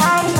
I